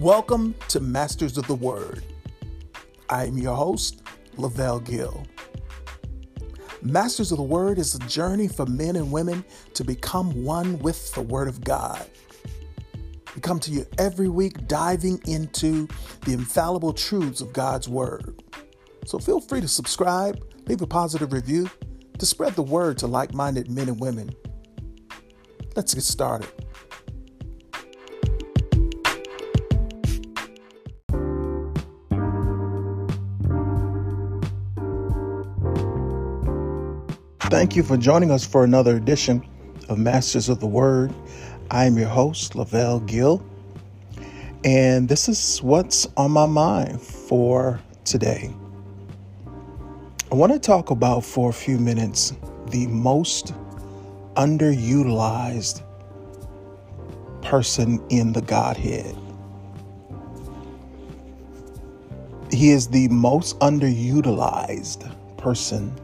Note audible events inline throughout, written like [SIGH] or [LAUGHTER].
Welcome to Masters of the Word. I am your host, Lavelle Gill. Masters of the Word is a journey for men and women to become one with the Word of God. We come to you every week diving into the infallible truths of God's Word. So feel free to subscribe, leave a positive review to spread the word to like minded men and women. Let's get started. Thank you for joining us for another edition of Masters of the Word. I am your host, Lavelle Gill, and this is what's on my mind for today. I want to talk about for a few minutes the most underutilized person in the Godhead. He is the most underutilized person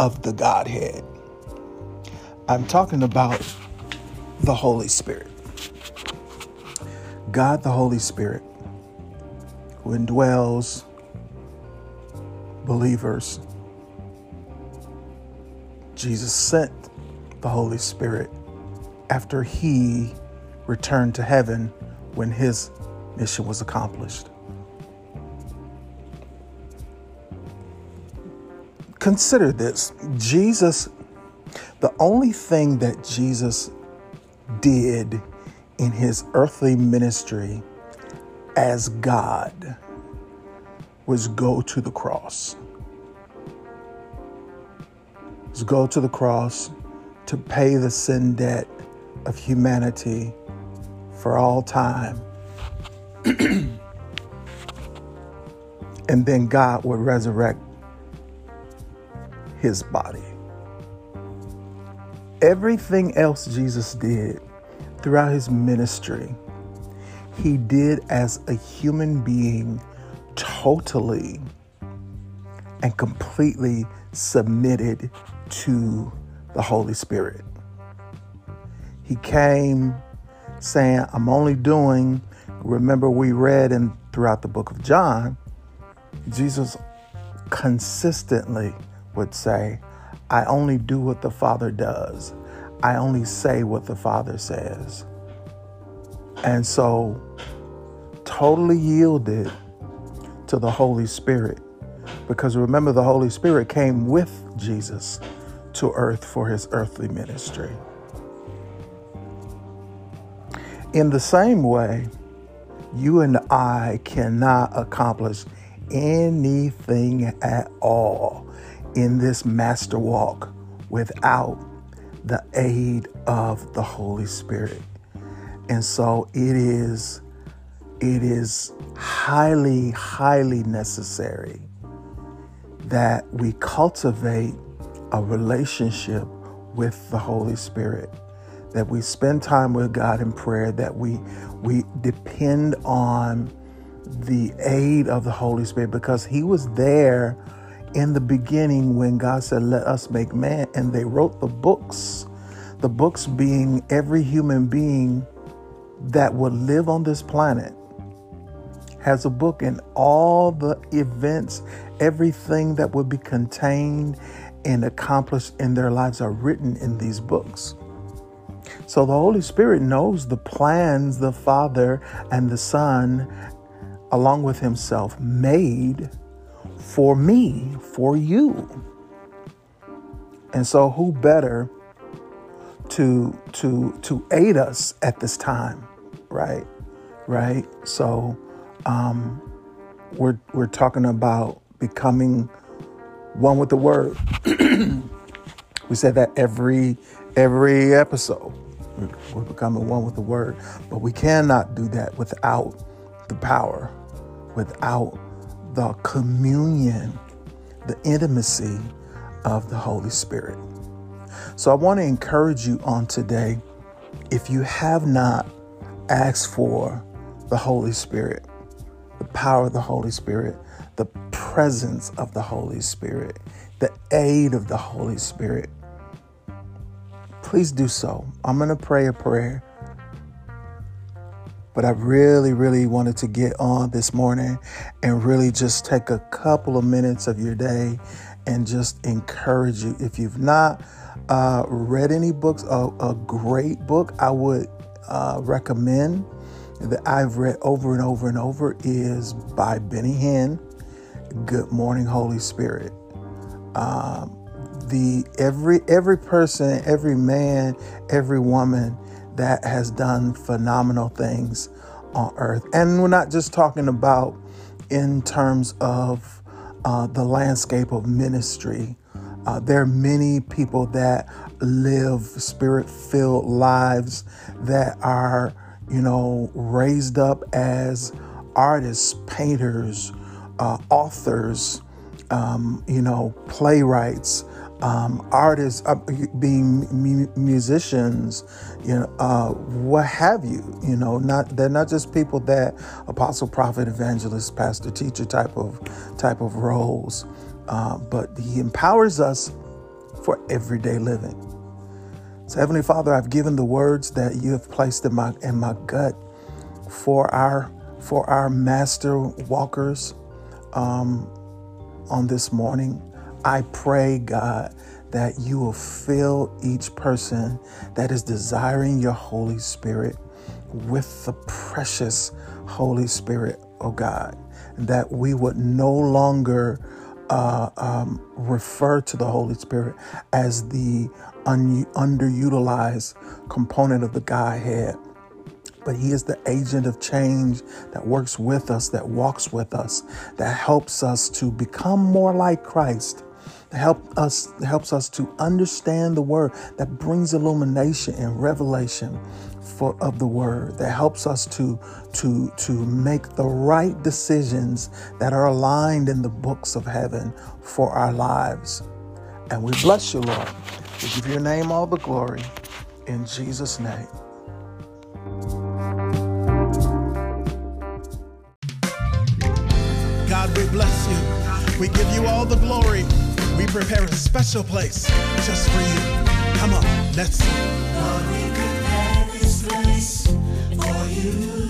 of the Godhead. I'm talking about the Holy Spirit. God, the Holy Spirit, who indwells believers. Jesus sent the Holy Spirit after he returned to heaven when his mission was accomplished. Consider this Jesus, the only thing that Jesus did in his earthly ministry as God was go to the cross. Was go to the cross to pay the sin debt of humanity for all time. [CLEARS THROAT] and then God would resurrect his body. Everything else Jesus did throughout his ministry, he did as a human being totally and completely submitted to the Holy Spirit. He came saying, I'm only doing, remember we read in throughout the book of John, Jesus consistently would say, I only do what the Father does. I only say what the Father says. And so, totally yielded to the Holy Spirit. Because remember, the Holy Spirit came with Jesus to earth for his earthly ministry. In the same way, you and I cannot accomplish anything at all in this master walk without the aid of the Holy Spirit. And so it is it is highly highly necessary that we cultivate a relationship with the Holy Spirit that we spend time with God in prayer that we we depend on the aid of the Holy Spirit because he was there in the beginning when God said, Let us make man, and they wrote the books, the books being every human being that would live on this planet has a book, and all the events, everything that would be contained and accomplished in their lives are written in these books. So the Holy Spirit knows the plans the Father and the Son, along with Himself, made for me, for you. And so who better to to to aid us at this time, right? Right? So um we're we're talking about becoming one with the word. [CLEARS THROAT] we said that every every episode. We're becoming one with the word, but we cannot do that without the power, without the communion, the intimacy of the Holy Spirit. So I want to encourage you on today if you have not asked for the Holy Spirit, the power of the Holy Spirit, the presence of the Holy Spirit, the aid of the Holy Spirit, please do so. I'm going to pray a prayer. But I really, really wanted to get on this morning and really just take a couple of minutes of your day and just encourage you. If you've not uh, read any books, a, a, great book I would uh, recommend that I've read over and over and over is by Benny Hinn, Good Morning Holy Spirit. Um, the every every person, every man, every woman that has done phenomenal things on earth, and we're not just talking about in terms of uh, the landscape of ministry. Uh, there are many people that live spirit filled lives that are, you know, raised up as artists, painters, uh, authors, um, you know, playwrights, um, artists, being mu- musicians, you know, uh, what have you. You know, not they're not just people that apostle, prophet, evangelist, pastor, teacher type of type of roles, uh, but He empowers us for everyday living. So, Heavenly Father, I've given the words that you have placed in my in my gut for our for our master walkers um, on this morning. I pray, God, that you will fill each person that is desiring your Holy Spirit with the precious Holy Spirit, oh God, that we would no longer uh, um, refer to the Holy Spirit as the un- underutilized component of the Godhead. But He is the agent of change that works with us, that walks with us, that helps us to become more like Christ help us helps us to understand the word that brings illumination and revelation for of the word that helps us to to to make the right decisions that are aligned in the books of heaven for our lives. And we bless you lord. We give your name all the glory in jesus name. God we bless you. We give you all the glory prepare a special place just for you. Come on, let's. Lord, we prepare this place for you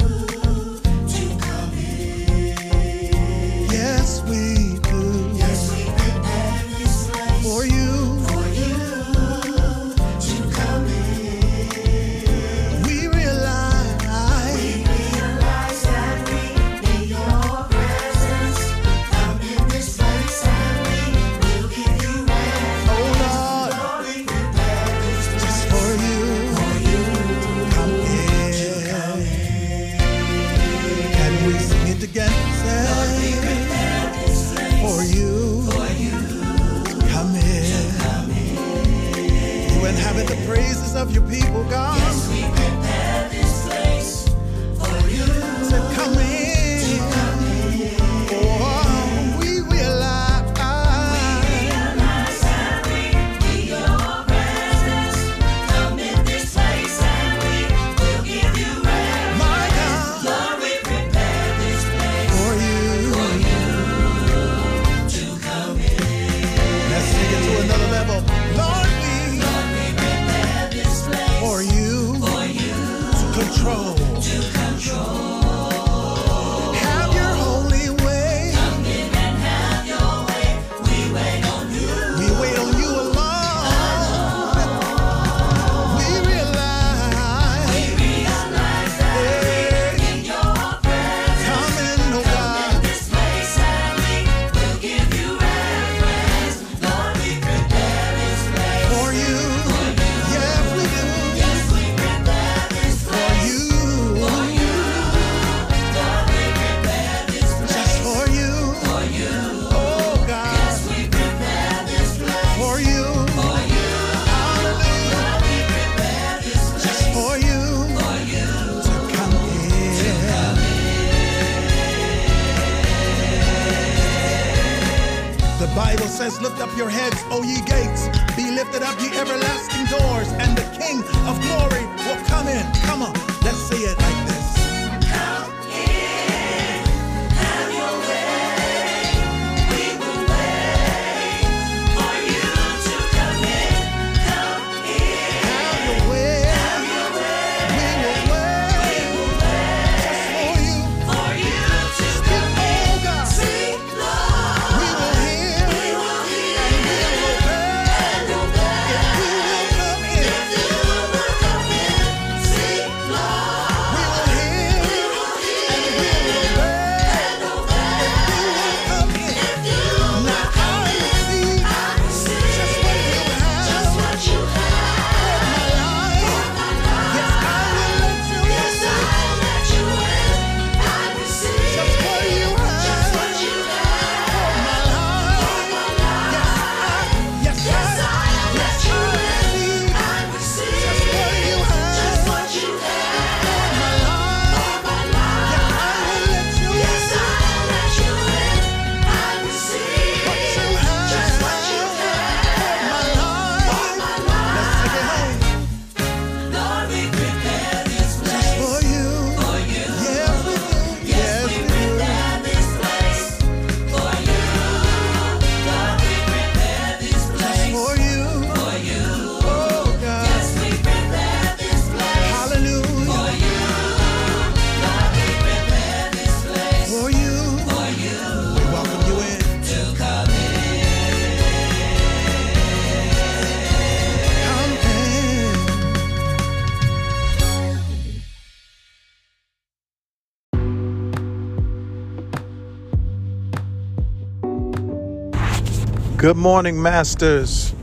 Good morning, Masters.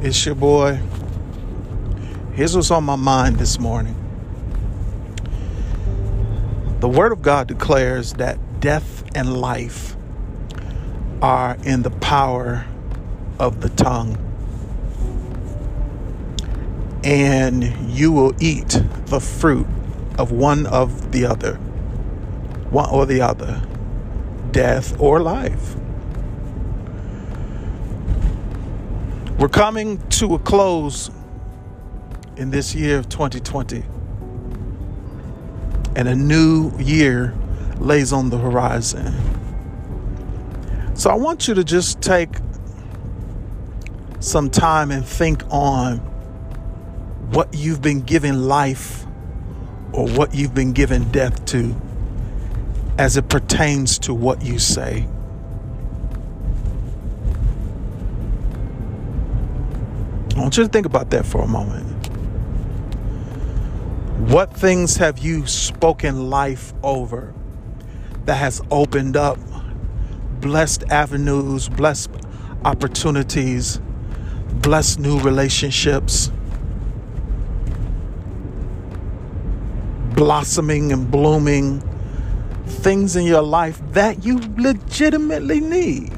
It's your boy. Here's what's on my mind this morning. The Word of God declares that death and life are in the power of the tongue. And you will eat the fruit of one of the other, one or the other, death or life. We're coming to a close in this year of 2020, and a new year lays on the horizon. So I want you to just take some time and think on what you've been given life or what you've been given death to as it pertains to what you say. I want you to think about that for a moment. What things have you spoken life over that has opened up blessed avenues, blessed opportunities, blessed new relationships, blossoming and blooming things in your life that you legitimately need?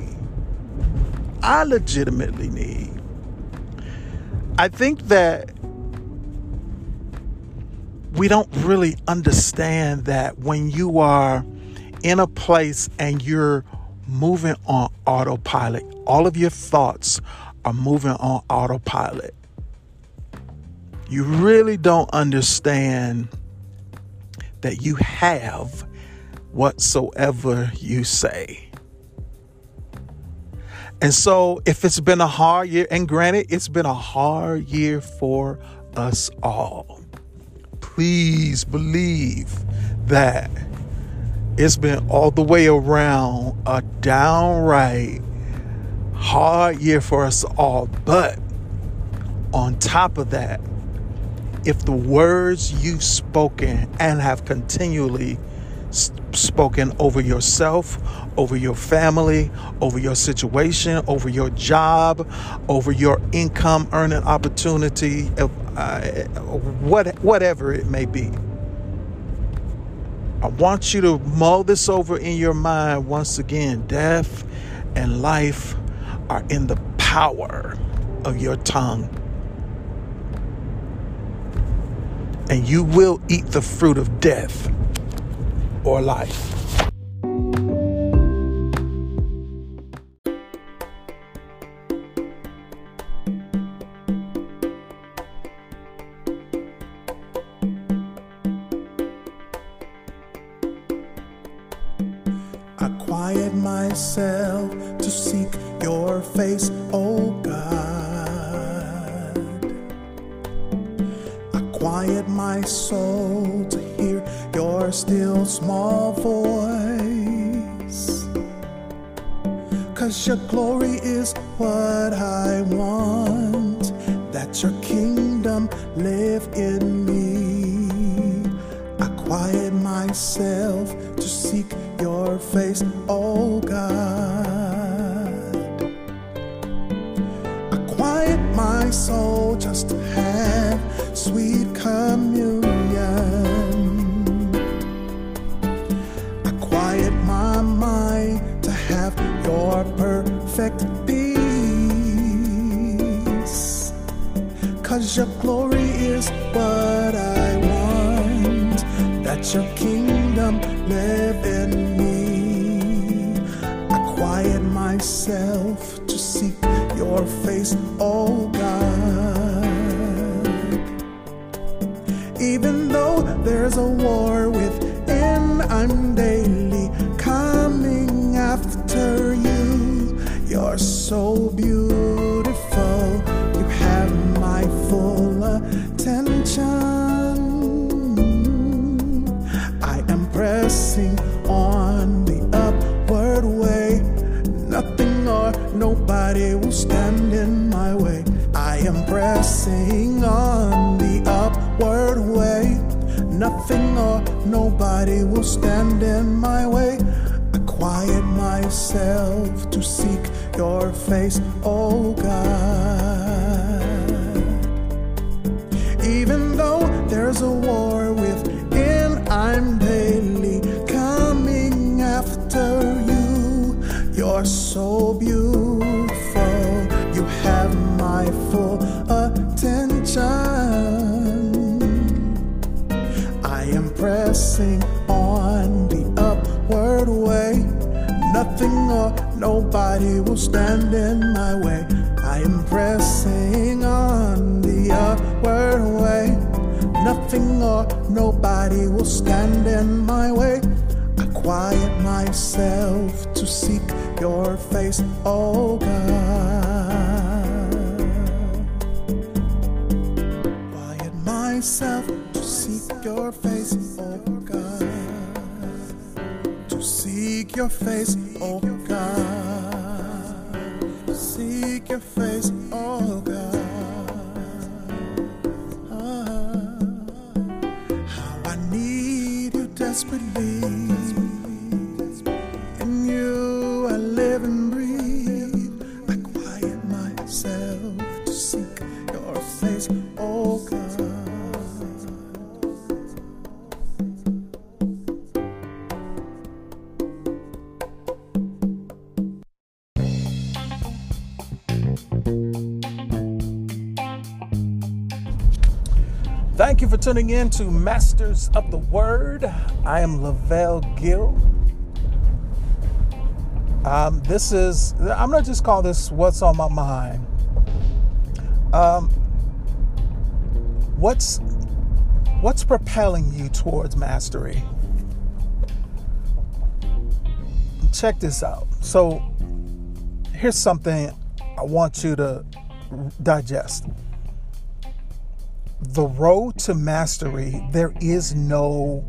I legitimately need. I think that we don't really understand that when you are in a place and you're moving on autopilot, all of your thoughts are moving on autopilot. You really don't understand that you have whatsoever you say. And so, if it's been a hard year, and granted, it's been a hard year for us all, please believe that it's been all the way around a downright hard year for us all. But on top of that, if the words you've spoken and have continually spoken over yourself, over your family, over your situation, over your job, over your income earning opportunity, uh, what, whatever it may be. I want you to mull this over in your mind once again. Death and life are in the power of your tongue. And you will eat the fruit of death or life. In me. I quiet myself to seek your face, oh God. I quiet my soul just to have sweet communion. I quiet my mind to have your perfect peace. Cause your glory is what I want, that your kingdom live in me. I quiet myself to seek your face, oh God. Even though there's a war within, I'm daily coming after you. You're so beautiful, will stand in my way. I quiet myself to seek your face, oh God. Even though there's a war within, I'm daily coming after you. You're so beautiful, you have my full attention. I am pressing Nothing or nobody will stand in my way. I am pressing on the upward way. Nothing or nobody will stand in my way. I quiet myself to seek your face, oh God. Quiet myself to seek your face, oh God. Seek your face, oh God. Seek your face, oh God. Ah, how I need you desperately. Tuning in to Masters of the Word. I am Lavelle Gill. Um, this is, I'm going to just call this What's on My Mind. Um, what's, what's propelling you towards mastery? Check this out. So, here's something I want you to digest the road to mastery there is no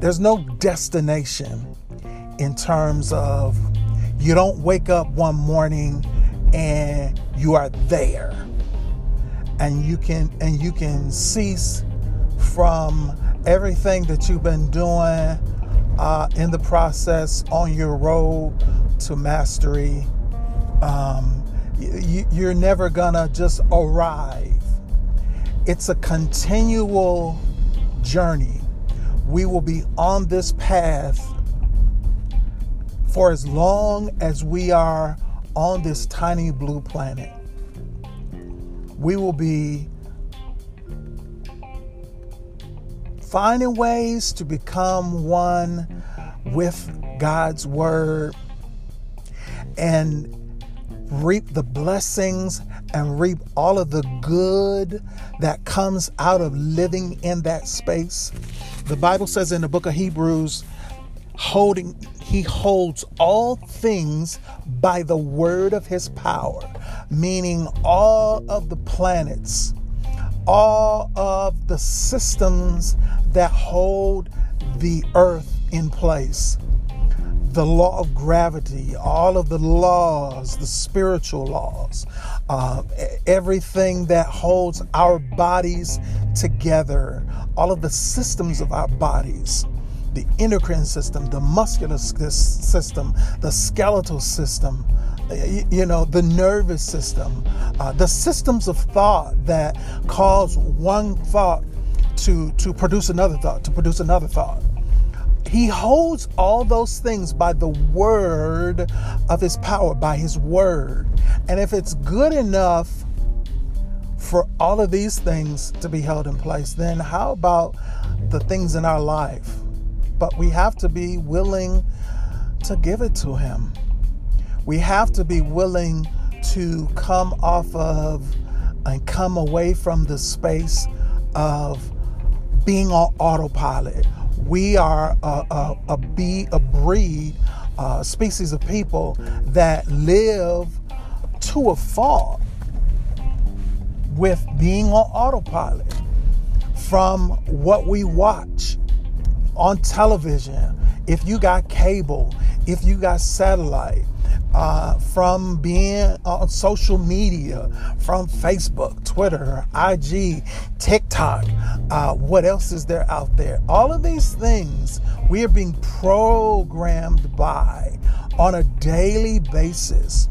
there's no destination in terms of you don't wake up one morning and you are there. And you can and you can cease from everything that you've been doing uh, in the process on your road to mastery. Um, you're never gonna just arrive. It's a continual journey. We will be on this path for as long as we are on this tiny blue planet. We will be finding ways to become one with God's Word and reap the blessings and reap all of the good that comes out of living in that space. The Bible says in the book of Hebrews, holding he holds all things by the word of his power, meaning all of the planets, all of the systems that hold the earth in place the law of gravity, all of the laws, the spiritual laws, uh, everything that holds our bodies together, all of the systems of our bodies, the endocrine system, the muscular system, the skeletal system, you know, the nervous system, uh, the systems of thought that cause one thought to, to produce another thought, to produce another thought. He holds all those things by the word of his power, by his word. And if it's good enough for all of these things to be held in place, then how about the things in our life? But we have to be willing to give it to him. We have to be willing to come off of and come away from the space of being on autopilot we are a, a, a be a breed, a species of people that live to a fault with being on autopilot from what we watch on television. If you got cable, if you got satellite, uh, from being on social media, from Facebook, Twitter, IG, TikTok. Uh, what else is there out there? All of these things we are being programmed by on a daily basis.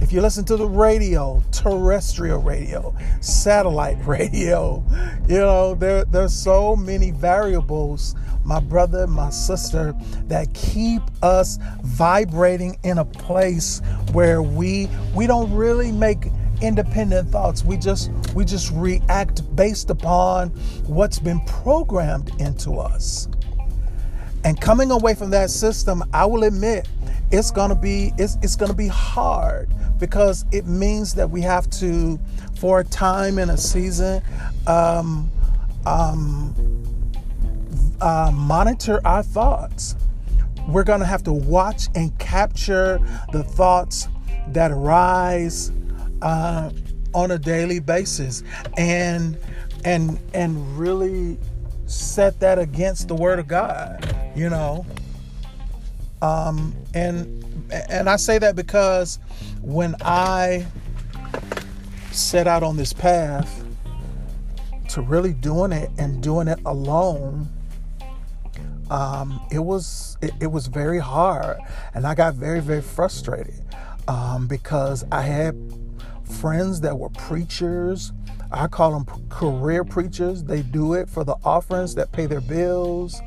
If you listen to the radio, terrestrial radio, satellite [LAUGHS] radio, you know, there, there's so many variables, my brother, my sister, that keep us vibrating in a place where we we don't really make independent thoughts. We just we just react based upon what's been programmed into us. And coming away from that system, I will admit, it's gonna be it's, it's gonna be hard because it means that we have to, for a time and a season, um, um, uh, monitor our thoughts. We're gonna have to watch and capture the thoughts that arise uh, on a daily basis, and and and really set that against the Word of God. You know, um, and and I say that because when I set out on this path to really doing it and doing it alone, um, it was it, it was very hard, and I got very very frustrated um, because I had friends that were preachers. I call them career preachers. They do it for the offerings that pay their bills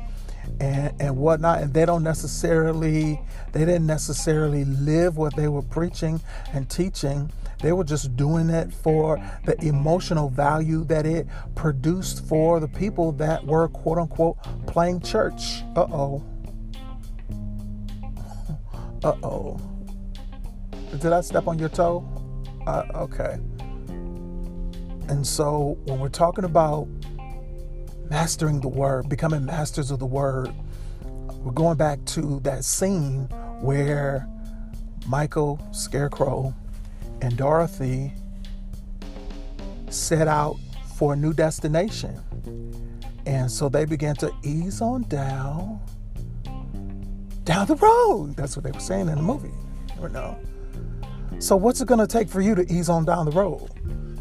and, and whatnot. And they don't necessarily, they didn't necessarily live what they were preaching and teaching. They were just doing it for the emotional value that it produced for the people that were quote unquote playing church. Uh oh. [LAUGHS] Uh oh. Did I step on your toe? Uh, okay. And so when we're talking about mastering the word, becoming masters of the word, we're going back to that scene where Michael Scarecrow and Dorothy set out for a new destination. And so they began to ease on down down the road. That's what they were saying in the movie. Or no. So what's it gonna take for you to ease on down the road?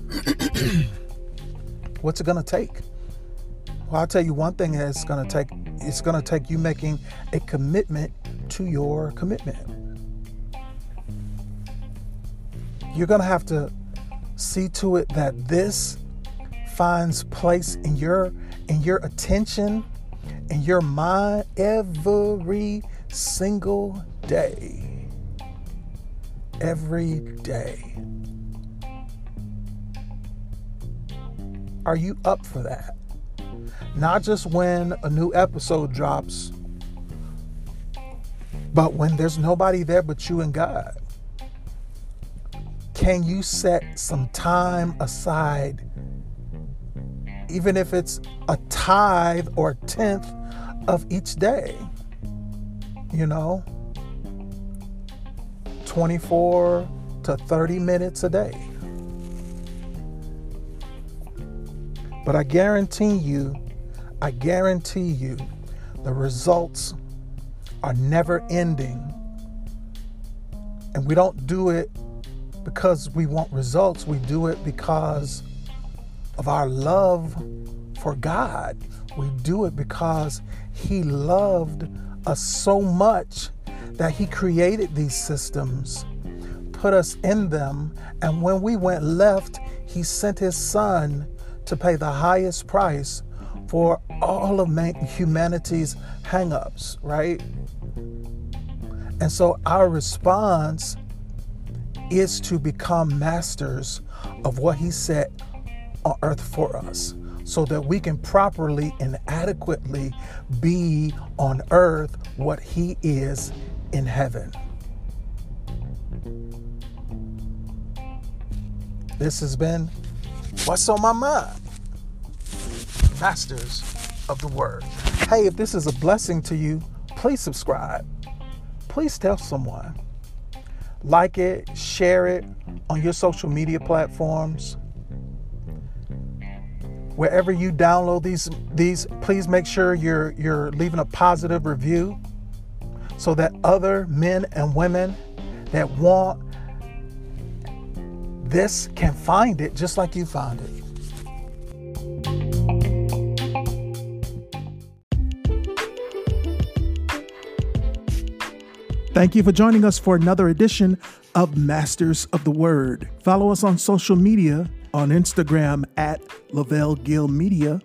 [CLEARS THROAT] What's it gonna take? Well, I'll tell you one thing it's gonna take. It's gonna take you making a commitment to your commitment. You're gonna have to see to it that this finds place in your in your attention, in your mind every single day. Every day. Are you up for that? Not just when a new episode drops, but when there's nobody there but you and God. Can you set some time aside, even if it's a tithe or a tenth of each day? You know, 24 to 30 minutes a day. But I guarantee you, I guarantee you, the results are never ending. And we don't do it because we want results, we do it because of our love for God. We do it because He loved us so much that He created these systems, put us in them, and when we went left, He sent His Son to pay the highest price for all of man- humanity's hangups, right? And so our response is to become masters of what He set on earth for us so that we can properly and adequately be on earth what He is in heaven. This has been What's on My Mind? Masters of the Word. Hey, if this is a blessing to you, please subscribe. Please tell someone. Like it, share it on your social media platforms. Wherever you download these these, please make sure you're you're leaving a positive review so that other men and women that want this can find it just like you found it. Thank you for joining us for another edition of Masters of the Word. Follow us on social media on Instagram at Lavelle Gill Media.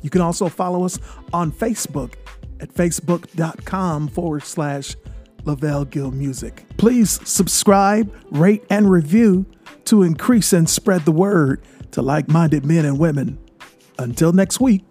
You can also follow us on Facebook at facebook.com forward slash Lavelle Gill Music. Please subscribe, rate, and review to increase and spread the word to like minded men and women. Until next week.